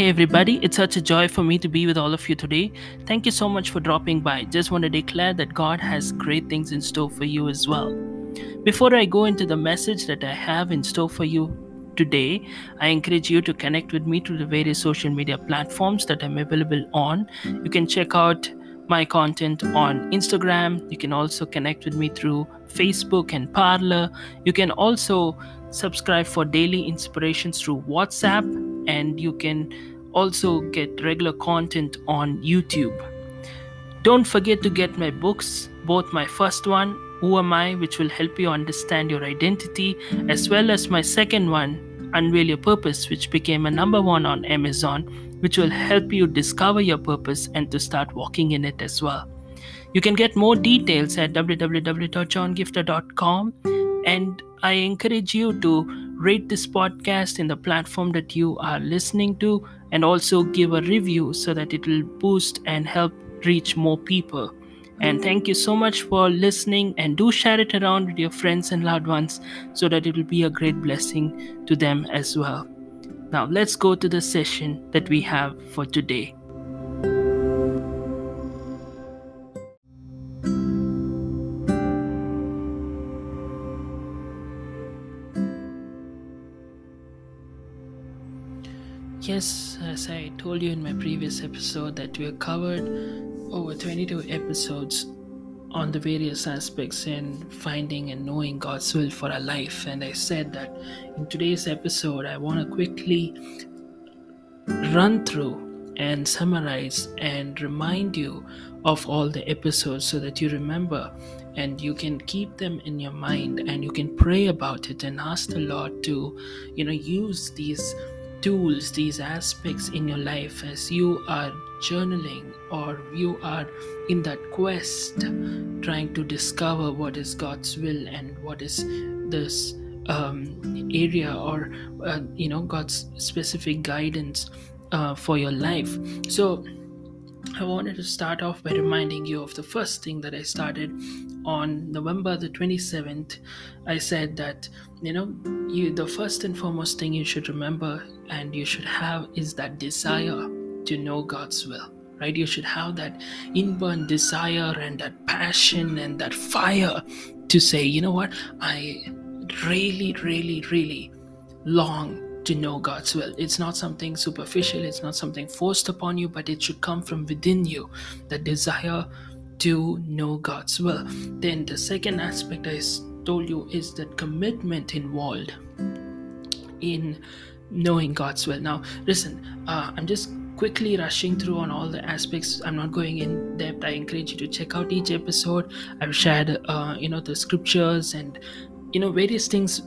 Hey everybody, it's such a joy for me to be with all of you today. Thank you so much for dropping by. Just want to declare that God has great things in store for you as well. Before I go into the message that I have in store for you today, I encourage you to connect with me through the various social media platforms that I'm available on. You can check out my content on Instagram. You can also connect with me through Facebook and Parler. You can also subscribe for daily inspirations through WhatsApp, and you can also get regular content on YouTube. Don't forget to get my books, both my first one, Who Am I, which will help you understand your identity, as well as my second one, Unveil Your Purpose, which became a number one on Amazon, which will help you discover your purpose and to start walking in it as well. You can get more details at www.johngiftah.com and I encourage you to rate this podcast in the platform that you are listening to and also give a review so that it will boost and help reach more people. And thank you so much for listening and do share it around with your friends and loved ones so that it will be a great blessing to them as well. Now, let's go to the session that we have for today. Yes, as I told you in my previous episode, that we have covered over 22 episodes on the various aspects in finding and knowing God's will for our life. And I said that in today's episode, I want to quickly run through and summarize and remind you of all the episodes so that you remember and you can keep them in your mind and you can pray about it and ask the Lord to, you know, use these tools, these aspects in your life as you are journaling or you are in that quest trying to discover what is God's will and what is this um, area or uh, you know God's specific guidance uh, for your life. So I wanted to start off by reminding you of the first thing that I started on November the 27th. I said that you know you the first and foremost thing you should remember and you should have is that desire to know God's will. Right? You should have that inborn desire and that passion and that fire to say, you know what, I really, really, really long to know God's will. It's not something superficial, it's not something forced upon you, but it should come from within you. The desire to know God's will. Then the second aspect I told you is that commitment involved in knowing God's will. Now, listen, uh, I'm just quickly rushing through on all the aspects i'm not going in depth i encourage you to check out each episode i've shared uh, you know the scriptures and you know various things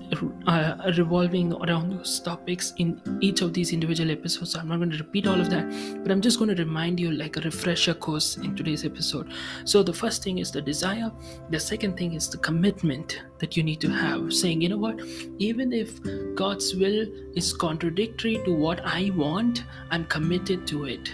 uh, revolving around those topics in each of these individual episodes so i'm not going to repeat all of that but i'm just going to remind you like a refresher course in today's episode. So the first thing is the desire the second thing is the commitment that you need to have saying you know what? Even if god's will is contradictory to what i want i'm committed to it.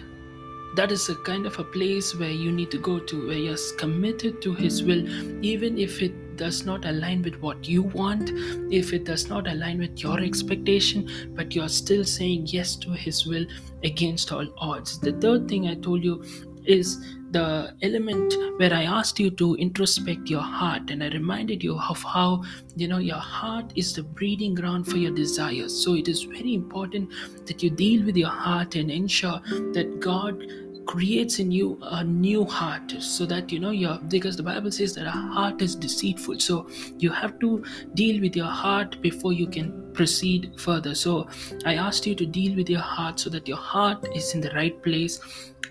That is a kind of a place where you need to go to where you're committed to his will even if it does not align with what you want, if it does not align with your expectation, but you're still saying yes to His will against all odds. The third thing I told you is the element where I asked you to introspect your heart, and I reminded you of how you know your heart is the breeding ground for your desires. So it is very important that you deal with your heart and ensure that God creates in you a new heart so that you know your because the bible says that a heart is deceitful. So you have to deal with your heart before you can proceed further. So i asked you to deal with your heart so that your heart is in the right place.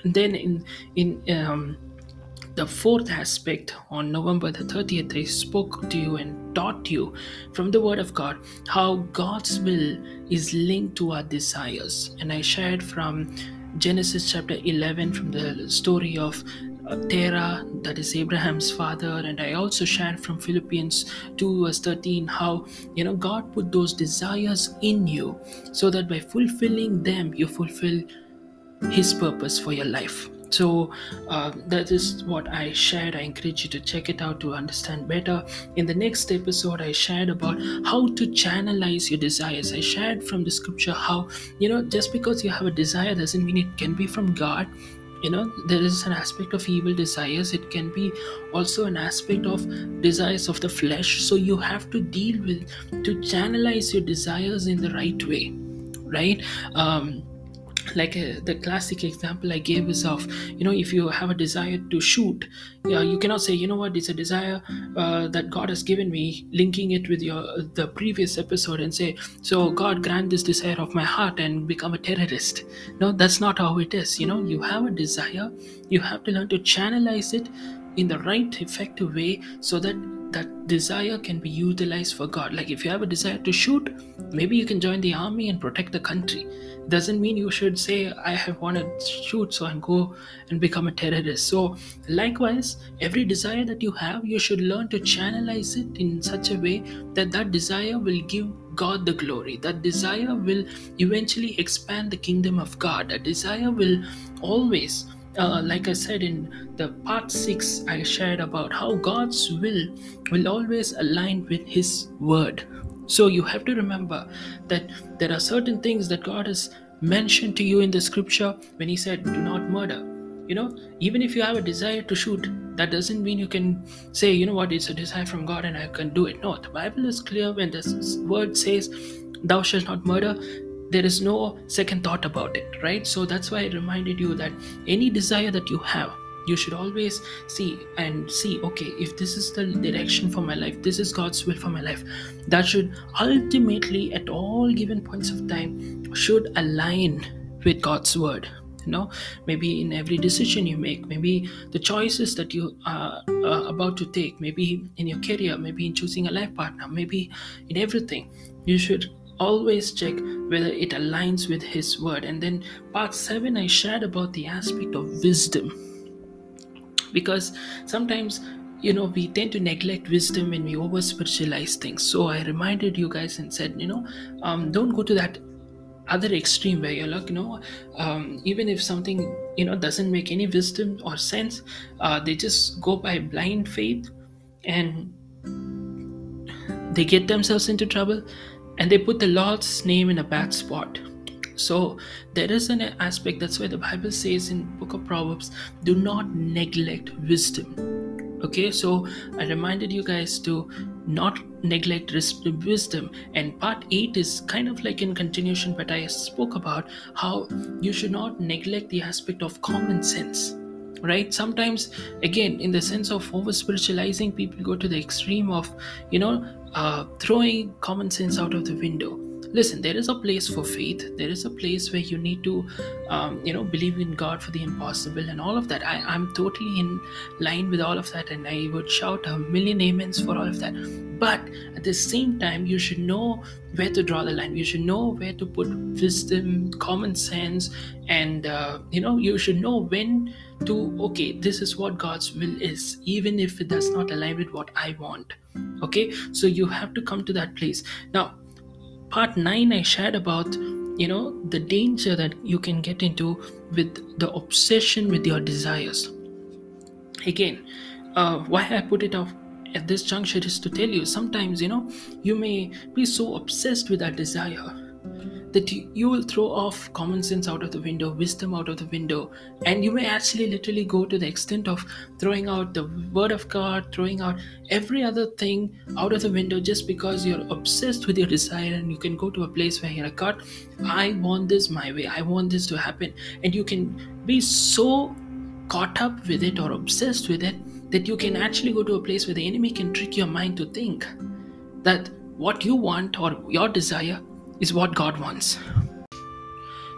And then in in um, the fourth aspect on November the 30th, I spoke to you and taught you from the Word of God how God's will is linked to our desires. And I shared from Genesis chapter 11 from the story of uh, Terah, that is Abraham's father, and I also shared from Philippians 2 verse 13 how you know God put those desires in you so that by fulfilling them you fulfill His purpose for your life. So uh, that is what i shared. I encourage you to check it out to understand better. In the next episode i shared about how to channelize your desires. I shared from the scripture how you know just because you have a desire doesn't mean it can be from god. You know there is an aspect of evil desires. It can be also an aspect of desires of the flesh. So you have to deal with to channelize your desires in the right way right? Um like uh, the classic example i gave is of you know if you have a desire to shoot uh, you cannot say you know what? It's a desire uh, that god has given me linking it with your the previous episode and say so god grant this desire of my heart and become a terrorist. No that's not how it is you know. You have a desire you have to learn to channelize it in the right effective way so that that desire can be utilized for god. Like if you have a desire to shoot maybe you can join the army and protect the country. Doesn't mean you should say i have wanted to shoot so and go and become a terrorist. So likewise every desire that you have you should learn to channelize it in such a way that that desire will give god the glory. That desire will eventually expand the kingdom of god. That desire will always uh, like I said in the part six, I shared about how God's will will always align with His word. So you have to remember that there are certain things that God has mentioned to you in the scripture when He said, Do not murder. You know, even if you have a desire to shoot, that doesn't mean you can say, you know what, it's a desire from God and I can do it. No, the Bible is clear when the word says, Thou shalt not murder, there is no second thought about it, right? So that's why I reminded you that any desire that you have, you should always see and see okay if this is the direction for my life this is god's will for my life that should ultimately at all given points of time should align with god's word you know maybe in every decision you make maybe the choices that you are uh, about to take maybe in your career maybe in choosing a life partner maybe in everything you should always check whether it aligns with his word. And then part 7 i shared about the aspect of wisdom. Because sometimes you know we tend to neglect wisdom when we over spiritualize things. So i reminded you guys and said you know um, don't go to that other extreme where you're like you know um, even if something you know doesn't make any wisdom or sense uh, they just go by blind faith and they get themselves into trouble and they put the lord's name in a bad spot. So there is an aspect that's why the bible says in book of proverbs do not neglect wisdom. Okay so i reminded you guys to not neglect wisdom. And part 8 is kind of like in continuation but i spoke about how you should not neglect the aspect of common sense right? Sometimes again in the sense of over spiritualizing people go to the extreme of you know uh, throwing common sense out of the window listen there is a place for faith. There is a place where you need to um, you know believe in god for the impossible and all of that. I, i'm totally in line with all of that and i would shout a million amens for all of that. But at the same time you should know where to draw the line. You should know where to put wisdom common sense and uh, you know you should know when to okay this is what god's will is even if it does not align with what i want. Okay? So you have to come to that place. Now part 9 i shared about you know the danger that you can get into with the obsession with your desires. Again uh, why i put it off at this juncture is to tell you sometimes you know you may be so obsessed with that desire that you, will throw off common sense out of the window, wisdom out of the window, and you may actually literally go to the extent of throwing out the word of God, throwing out every other thing out of the window just because you're obsessed with your desire, and you can go to a place where you're like, God, I want this my way, I want this to happen, and you can be so caught up with it or obsessed with it that you can actually go to a place where the enemy can trick your mind to think that what you want or your desire is what God wants.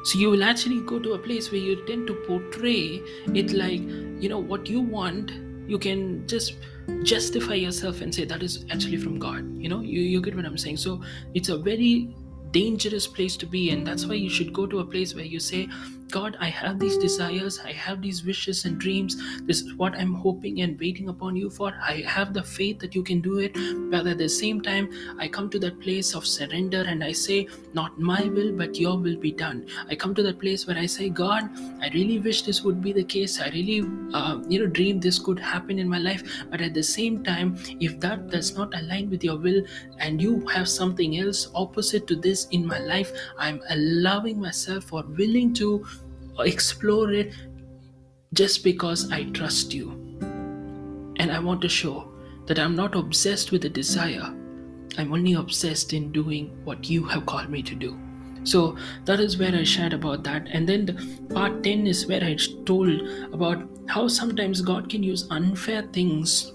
So you will actually go to a place where you tend to portray it like, you know, what you want, you can just justify yourself and say that is actually from God. You know, you, you get what I'm saying. So it's a very dangerous place to be and that's why you should go to a place where you say God, I have these desires, I have these wishes and dreams. This is what I'm hoping and waiting upon you for. I have the faith that you can do it. But at the same time, I come to that place of surrender and I say, Not my will, but your will be done. I come to that place where I say, God, I really wish this would be the case. I really, uh, you know, dream this could happen in my life. But at the same time, if that does not align with your will and you have something else opposite to this in my life, I'm allowing myself or willing to explore it just because I trust you. And I want to show that I'm not obsessed with a desire, I'm only obsessed in doing what you have called me to do. So that is where I shared about that. And then the part 10 is where I told about how sometimes God can use unfair things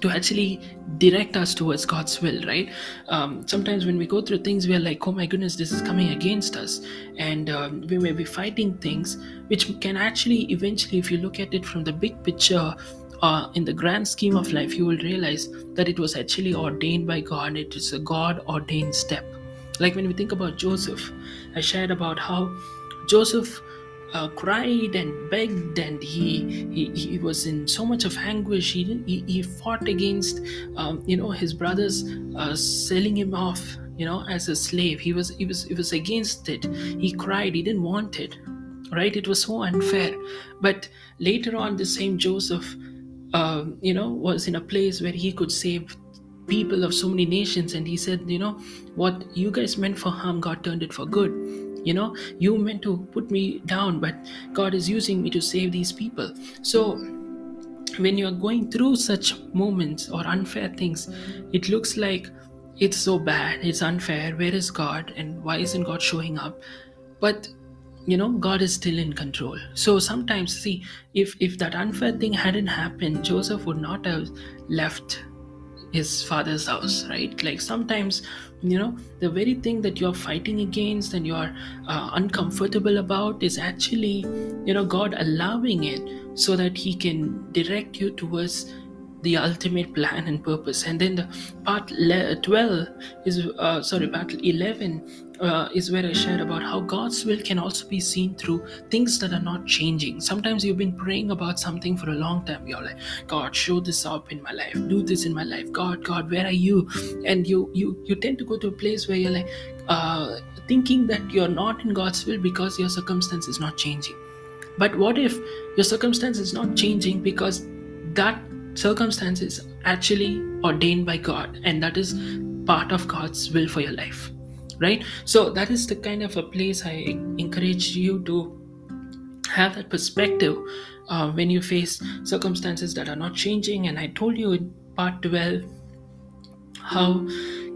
to actually direct us towards God's will, right? Um, sometimes when we go through things, we are like, oh my goodness, this is coming against us. And um, we may be fighting things which can actually eventually, if you look at it from the big picture, uh, in the grand scheme of life, you will realize that it was actually ordained by God. It is a God ordained step. Like when we think about Joseph, I shared about how Joseph uh, cried and begged and he, he he was in so much of anguish. He he, he fought against um, you know his brothers uh, selling him off you know as a slave. He was he was he was against it. He cried. He didn't want it right? It was so unfair. But later on the same joseph uh, you know was in a place where he could save people of so many nations. And he said you know what you guys meant for harm god turned it for good you know you meant to put me down but god is using me to save these people. So when you are going through such moments or unfair things it looks like it's so bad it's unfair. Where is god and why isn't god showing up? But you know god is still in control. So sometimes see if if that unfair thing hadn't happened joseph would not have left his father's house right? Like sometimes you know the very thing that you're fighting against and you're uh, uncomfortable about is actually you know god allowing it so that he can direct you towards the ultimate plan and purpose and then the part 12 is uh, sorry part 11 uh, is where I shared about how God's will can also be seen through things that are not changing. Sometimes you've been praying about something for a long time. You're like, God, show this up in my life. Do this in my life. God, God, where are you? And you you you tend to go to a place where you're like uh, thinking that you're not in God's will because your circumstance is not changing. But what if your circumstance is not changing because that circumstance is actually ordained by God and that is part of God's will for your life? right so that is the kind of a place i encourage you to have that perspective uh, when you face circumstances that are not changing and i told you in part 12 how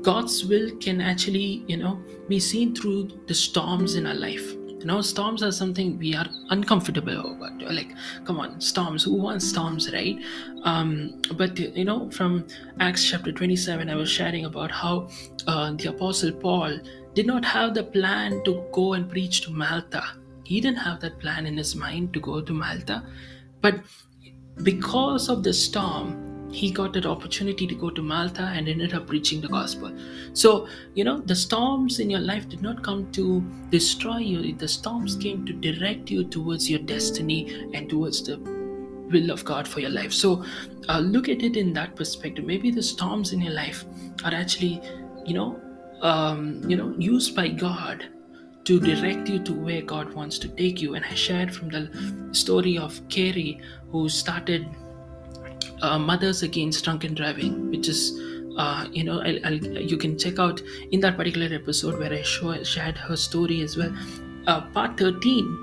god's will can actually you know be seen through the storms in our life know storms are something we are uncomfortable about like come on storms who wants storms right? Um, but you know from acts chapter 27 i was sharing about how uh, the apostle paul did not have the plan to go and preach to malta. He didn't have that plan in his mind to go to malta. But because of the storm he got that opportunity to go to Malta and ended up preaching the gospel. So, you know, the storms in your life did not come to destroy you, the storms came to direct you towards your destiny and towards the will of God for your life. So, uh, look at it in that perspective. Maybe the storms in your life are actually, you know, um, you know, used by God to direct you to where God wants to take you. And I shared from the story of Carrie, who started uh, Mothers Against Drunken Driving, which is uh, you know I'll, I'll, you can check out in that particular episode where I show, shared her story as well. Uh, part 13,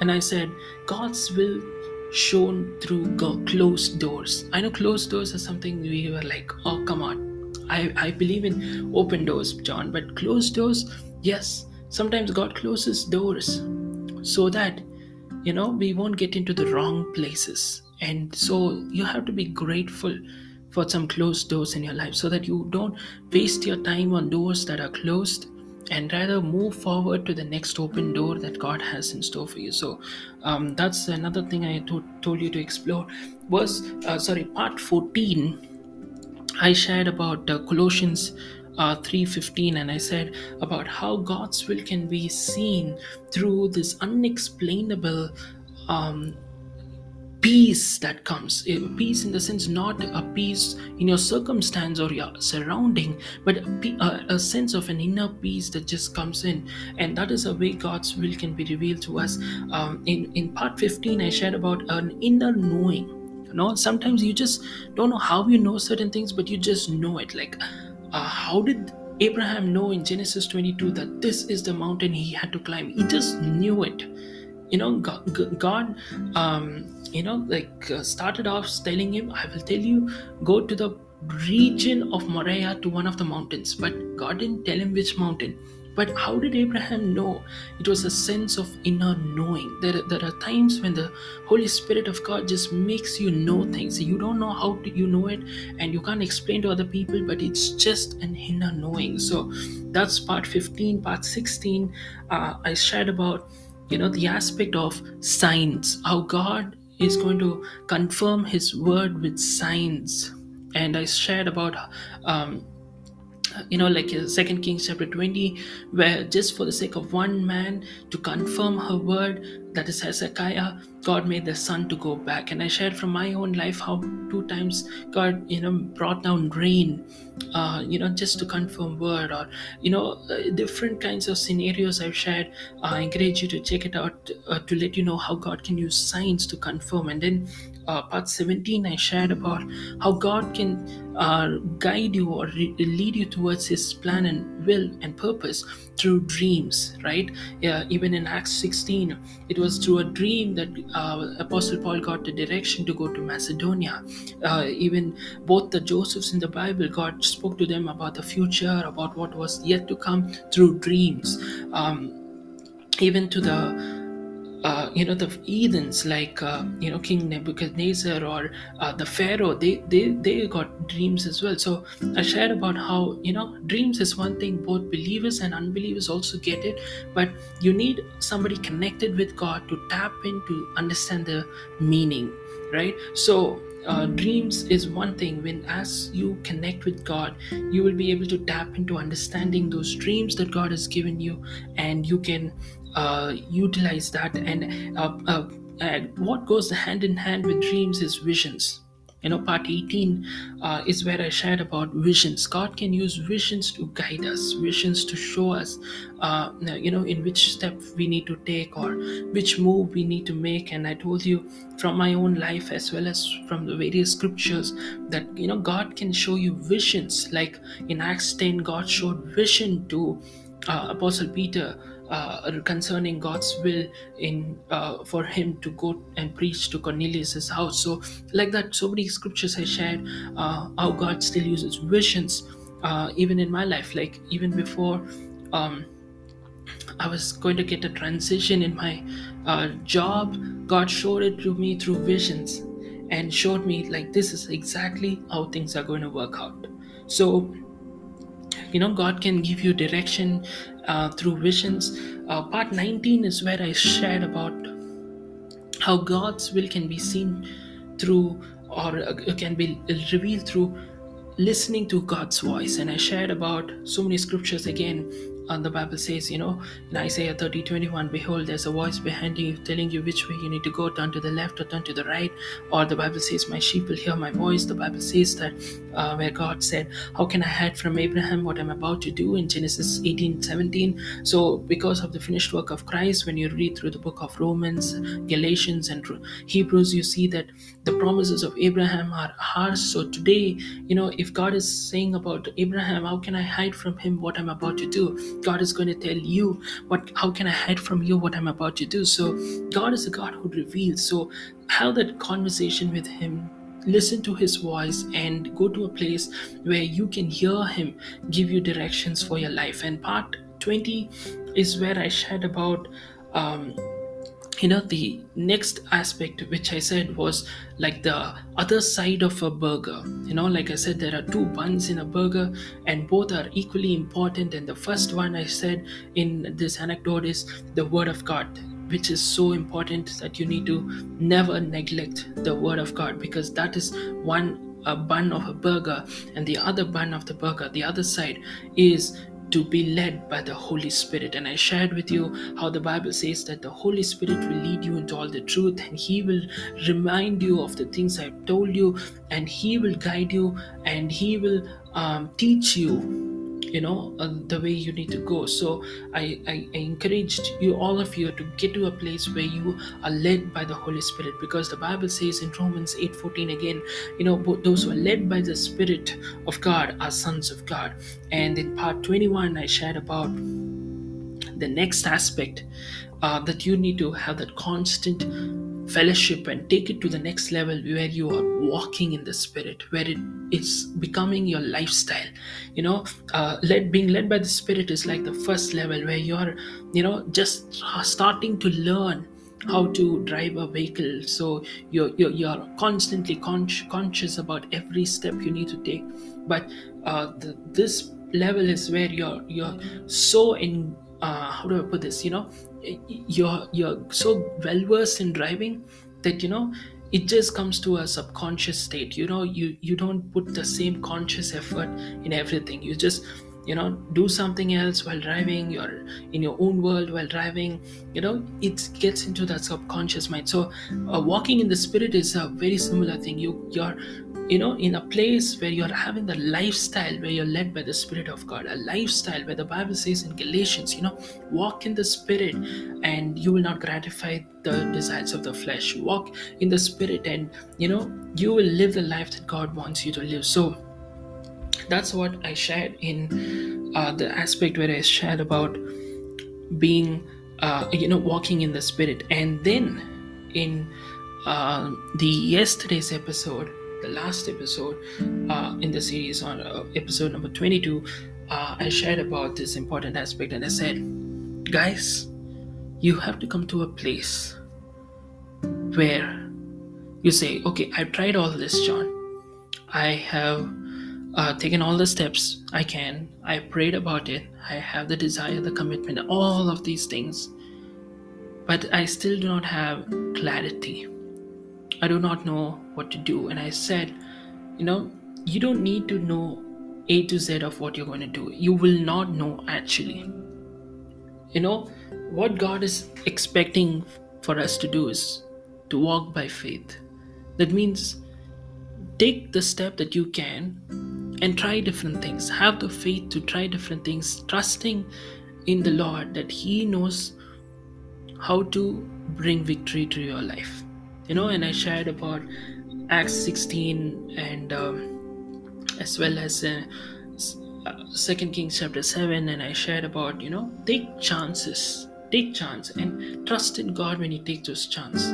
and I said God's will shown through closed doors. I know closed doors are something we were like, oh come on. I, I believe in open doors, John, but closed doors, yes. Sometimes God closes doors so that you know we won't get into the wrong places and so you have to be grateful for some closed doors in your life so that you don't waste your time on doors that are closed and rather move forward to the next open door that God has in store for you. So um, that's another thing I to- told you to explore. Was uh, sorry, part 14. I shared about uh, Colossians uh, 3.15 and i said about how god's will can be seen through this unexplainable um, peace that comes. Peace in the sense not a peace in your circumstance or your surrounding but a, a, sense of an inner peace that just comes in. And that is a way god's will can be revealed to us. Um, in in part 15 i shared about an inner knowing. You know sometimes you just don't know how you know certain things but you just know it. Like uh, how did abraham know in genesis 22 that this is the mountain he had to climb? He just knew it. You know god, god um, you know like uh, started off telling him i will tell you go to the region of moriah to one of the mountains but god didn't tell him which mountain but how did Abraham know? It was a sense of inner knowing. There, there are times when the Holy Spirit of God just makes you know things. You don't know how to, you know it, and you can't explain to other people, but it's just an inner knowing. So that's part 15. Part 16, uh, I shared about you know the aspect of signs how god is going to confirm his word with signs. And i shared about um, you know like second kings chapter 20 where just for the sake of one man to confirm her word that is hezekiah god made the sun to go back. And i shared from my own life how two times god you know brought down rain uh, you know just to confirm word or you know uh, different kinds of scenarios i've shared. I encourage you to check it out uh, to let you know how god can use signs to confirm. And then uh, part 17 i shared about how god can uh, guide you or re- lead you towards his plan and will and purpose through dreams right? Yeah even in acts 16 it was through a dream that uh, apostle paul got the direction to go to macedonia. Uh, even both the josephs in the bible god spoke to them about the future about what was yet to come through dreams. Um, even to the uh, you know the heathens like uh, you know king nebuchadnezzar or uh, the pharaoh they, they they got dreams as well. So i shared about how you know dreams is one thing both believers and unbelievers also get it. But you need somebody connected with god to tap in to understand the meaning right? So uh, dreams is one thing. When as you connect with god you will be able to tap into understanding those dreams that god has given you and you can uh, utilize that and uh, uh, what goes hand in hand with dreams is visions. You know part 18 uh, is where i shared about visions. God can use visions to guide us visions to show us uh, you know in which step we need to take or which move we need to make. And i told you from my own life as well as from the various scriptures that you know god can show you visions. Like in acts 10 god showed vision to uh, apostle peter uh, concerning God's will in uh, for him to go and preach to Cornelius's house. So, like that, so many scriptures I shared uh, how God still uses visions, uh, even in my life. Like even before um, I was going to get a transition in my uh, job, God showed it to me through visions and showed me like this is exactly how things are going to work out. So you know god can give you direction uh, through visions. Uh, part 19 is where i shared about how god's will can be seen through or uh, can be revealed through listening to god's voice. And i shared about so many scriptures again and the Bible says, you know, in Isaiah 30 21, behold, there's a voice behind you telling you which way you need to go, turn to the left or turn to the right. Or the Bible says, My sheep will hear my voice. The Bible says that uh, where God said, How can I hide from Abraham what I'm about to do in Genesis 18 17? So, because of the finished work of Christ, when you read through the book of Romans, Galatians, and Hebrews, you see that the promises of Abraham are ours. So, today, you know, if God is saying about Abraham, How can I hide from him what I'm about to do? God is going to tell you what how can I hide from you what I'm about to do. So God is a God who reveals. So have that conversation with him listen to his voice and go to a place where you can hear him give you directions for your life and part 20 is where i shared about um, you know the next aspect which i said was like the other side of a burger. You know like i said there are two buns in a burger and both are equally important. And the first one i said in this anecdote is the word of god which is so important that you need to never neglect the word of god because that is one a bun of a burger and the other bun of the burger the other side is to be led by the Holy Spirit. And I shared with you how the Bible says that the Holy Spirit will lead you into all the truth and He will remind you of the things I've told you and He will guide you and He will um, teach you you know uh, the way you need to go. So I, I, I encouraged you all of you to get to a place where you are led by the holy spirit. Because the bible says in romans 8 14 again you know those who are led by the spirit of god are sons of god. And in part 21 i shared about the next aspect uh, that you need to have that constant fellowship and take it to the next level where you are walking in the spirit where it is becoming your lifestyle. You know uh, led being led by the spirit is like the first level where you're you know just starting to learn how to drive a vehicle. So you're you're, you're constantly con- conscious about every step you need to take. But uh, the, this level is where you're you're so in uh, how do I put this? You know, you're you're so well versed in driving that you know it just comes to a subconscious state. You know, you you don't put the same conscious effort in everything. You just you know do something else while driving you're in your own world while driving you know it gets into that subconscious mind. So uh, walking in the spirit is a very similar thing. You you're you know in a place where you're having the lifestyle where you're led by the spirit of god a lifestyle where the bible says in galatians you know walk in the spirit and you will not gratify the desires of the flesh. Walk in the spirit and you know you will live the life that god wants you to live. So that's what i shared in uh, the aspect where i shared about being uh, you know walking in the spirit. And then in uh, the yesterday's episode the last episode uh, in the series on uh, episode number 22 uh, i shared about this important aspect and i said guys you have to come to a place where you say okay i've tried all this john. I have uh, taken all the steps i can i prayed about it i have the desire the commitment all of these things but i still do not have clarity I do not know what to do. And I said, you know, you don't need to know A to Z of what you're going to do. You will not know actually. You know, what God is expecting for us to do is to walk by faith. That means take the step that you can and try different things. Have the faith to try different things, trusting in the Lord that He knows how to bring victory to your life. You know and i shared about acts 16 and um, as well as uh, uh, second kings chapter 7 and i shared about you know take chances take chance and trust in god when you take those chances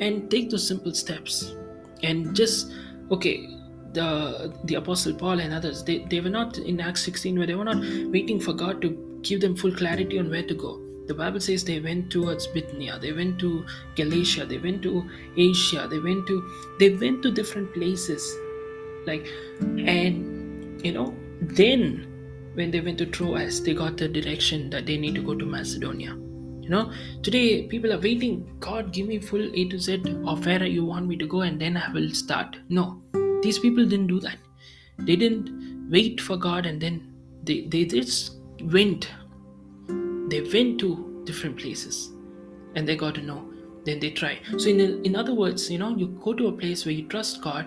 and take those simple steps. And just okay the the apostle paul and others they, they were not in acts 16 where they were not waiting for god to give them full clarity on where to go. The bible says they went towards bithynia they went to galatia they went to asia they went to they went to different places. Like and you know then when they went to troas they got the direction that they need to go to macedonia. You know today people are waiting god give me full a to z of where you want me to go and then i will start. No these people didn't do that. They didn't wait for god and then they, they just went. They went to different places and they got to know. Then they try. So in, in other words you know you go to a place where you trust god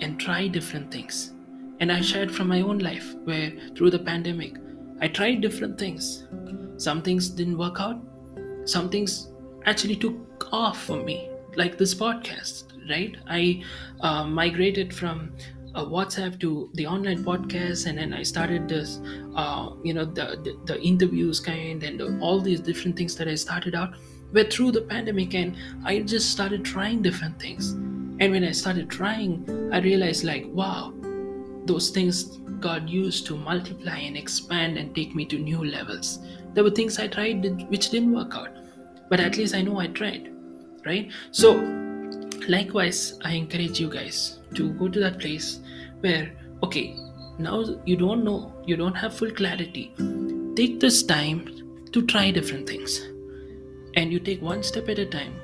and try different things. And i shared from my own life where through the pandemic i tried different things. Some things didn't work out. Some things actually took off for me like this podcast right i uh, migrated from uh, WhatsApp to the online podcast, and then I started this, uh, you know, the, the, the interviews kind and all these different things that I started out were through the pandemic, and I just started trying different things. And when I started trying, I realized like, wow, those things God used to multiply and expand and take me to new levels. There were things I tried which didn't work out, but at least I know I tried, right? So, likewise, I encourage you guys to go to that place where okay now you don't know you don't have full clarity. Take this time to try different things. And you take one step at a time.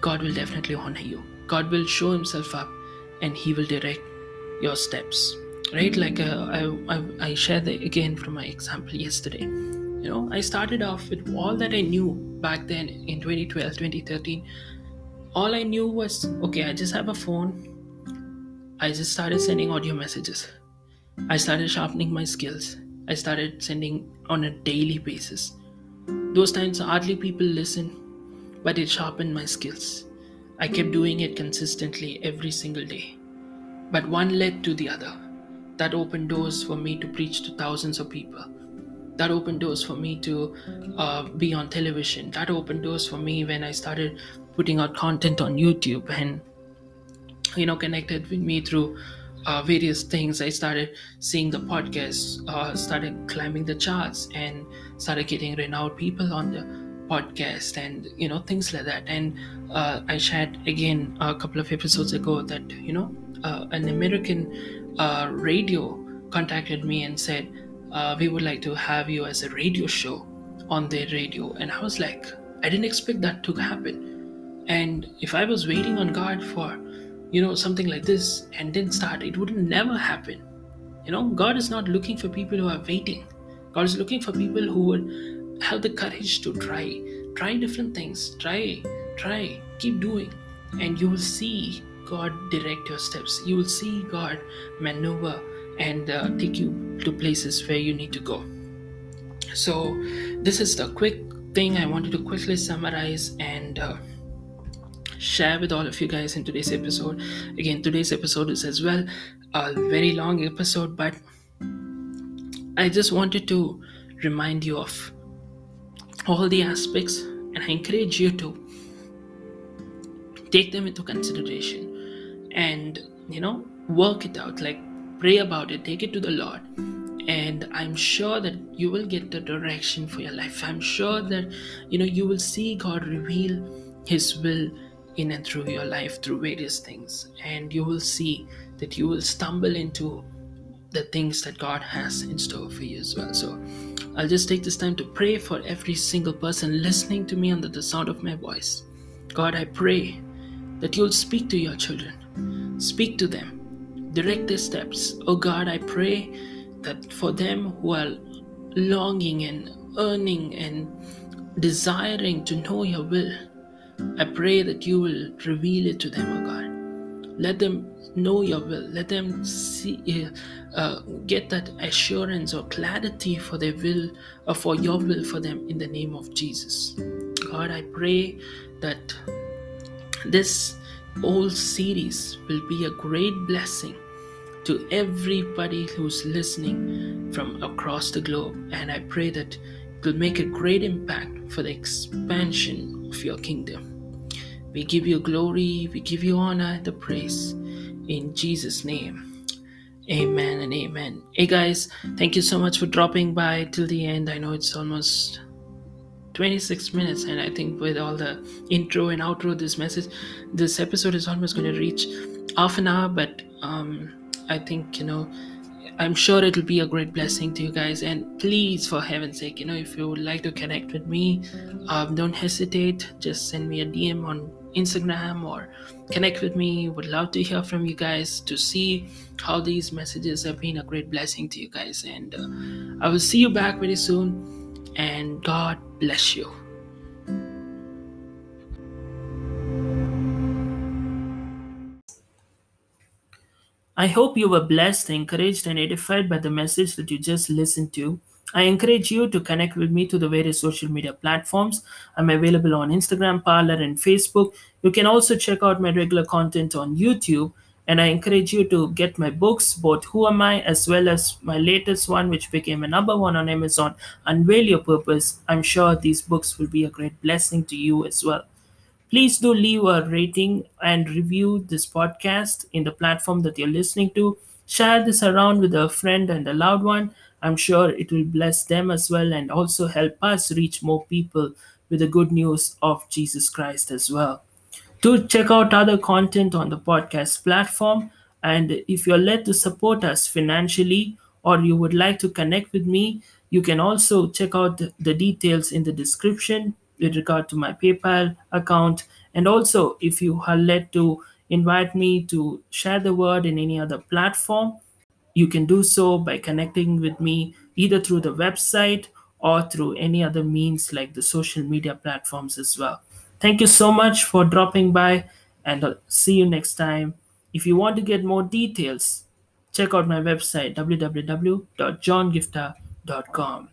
God will definitely honor you. God will show himself up and he will direct your steps. Right? Like uh, I, I i shared again from my example yesterday you know i started off with all that i knew back then in 2012 2013 all i knew was okay i just have a phone. I just started sending audio messages. I started sharpening my skills. I started sending on a daily basis. Those times hardly people listen but it sharpened my skills. I kept doing it consistently every single day. But one led to the other. That opened doors for me to preach to thousands of people that opened doors for me to uh, be on television. That opened doors for me when i started putting out content on youtube and you know connected with me through uh, various things. I started seeing the podcast uh, started climbing the charts and started getting renowned people on the podcast and you know things like that. And uh, i shared again a couple of episodes ago that you know uh, an american uh, radio contacted me and said uh, we would like to have you as a radio show on their radio. And i was like i didn't expect that to happen. And if i was waiting on god for you know something like this and didn't start it would never happen. You know god is not looking for people who are waiting. God is looking for people who would have the courage to try try different things try try keep doing. And you will see god direct your steps. You will see god maneuver and uh, take you to places where you need to go. So, this is the quick thing I wanted to quickly summarize and uh, share with all of you guys in today's episode. Again, today's episode is as well a very long episode, but I just wanted to remind you of all the aspects and I encourage you to take them into consideration and you know work it out like pray about it take it to the lord and i'm sure that you will get the direction for your life. I'm sure that you know you will see god reveal his will in and through your life through various things and you will see that you will stumble into the things that god has in store for you as well. So i'll just take this time to pray for every single person listening to me under the sound of my voice. God i pray that you'll speak to your children speak to them direct their steps oh god i pray that for them who are longing and earning and desiring to know your will, I pray that you will reveal it to them, O oh God. Let them know your will. Let them see, uh, get that assurance or clarity for their will, uh, for your will for them in the name of Jesus. God, I pray that this whole series will be a great blessing to everybody who's listening from across the globe. And I pray that it will make a great impact for the expansion of your kingdom. We give you glory, we give you honor the praise in Jesus' name. Amen and amen. Hey guys, thank you so much for dropping by till the end. I know it's almost 26 minutes and i think with all the intro and outro this message this episode is almost going to reach half an hour but um I think, you know, I'm sure it'll be a great blessing to you guys. And please, for heaven's sake, you know, if you would like to connect with me, um, don't hesitate. Just send me a DM on Instagram or connect with me. Would love to hear from you guys to see how these messages have been a great blessing to you guys. And uh, I will see you back very soon. And God bless you. I hope you were blessed, encouraged, and edified by the message that you just listened to. I encourage you to connect with me to the various social media platforms. I'm available on Instagram, Parler, and Facebook. You can also check out my regular content on YouTube. And I encourage you to get my books, both Who Am I, as well as my latest one, which became a number one on Amazon, Unveil Your Purpose. I'm sure these books will be a great blessing to you as well. Please do leave a rating and review this podcast in the platform that you're listening to. Share this around with a friend and a loved one. I'm sure it will bless them as well and also help us reach more people with the good news of Jesus Christ as well. Do check out other content on the podcast platform. And if you're led to support us financially or you would like to connect with me, you can also check out the details in the description with regard to my PayPal account. And also, if you are led to invite me to share the word in any other platform, you can do so by connecting with me either through the website or through any other means like the social media platforms as well. Thank you so much for dropping by and I'll see you next time. If you want to get more details, check out my website www.johngiftah.com.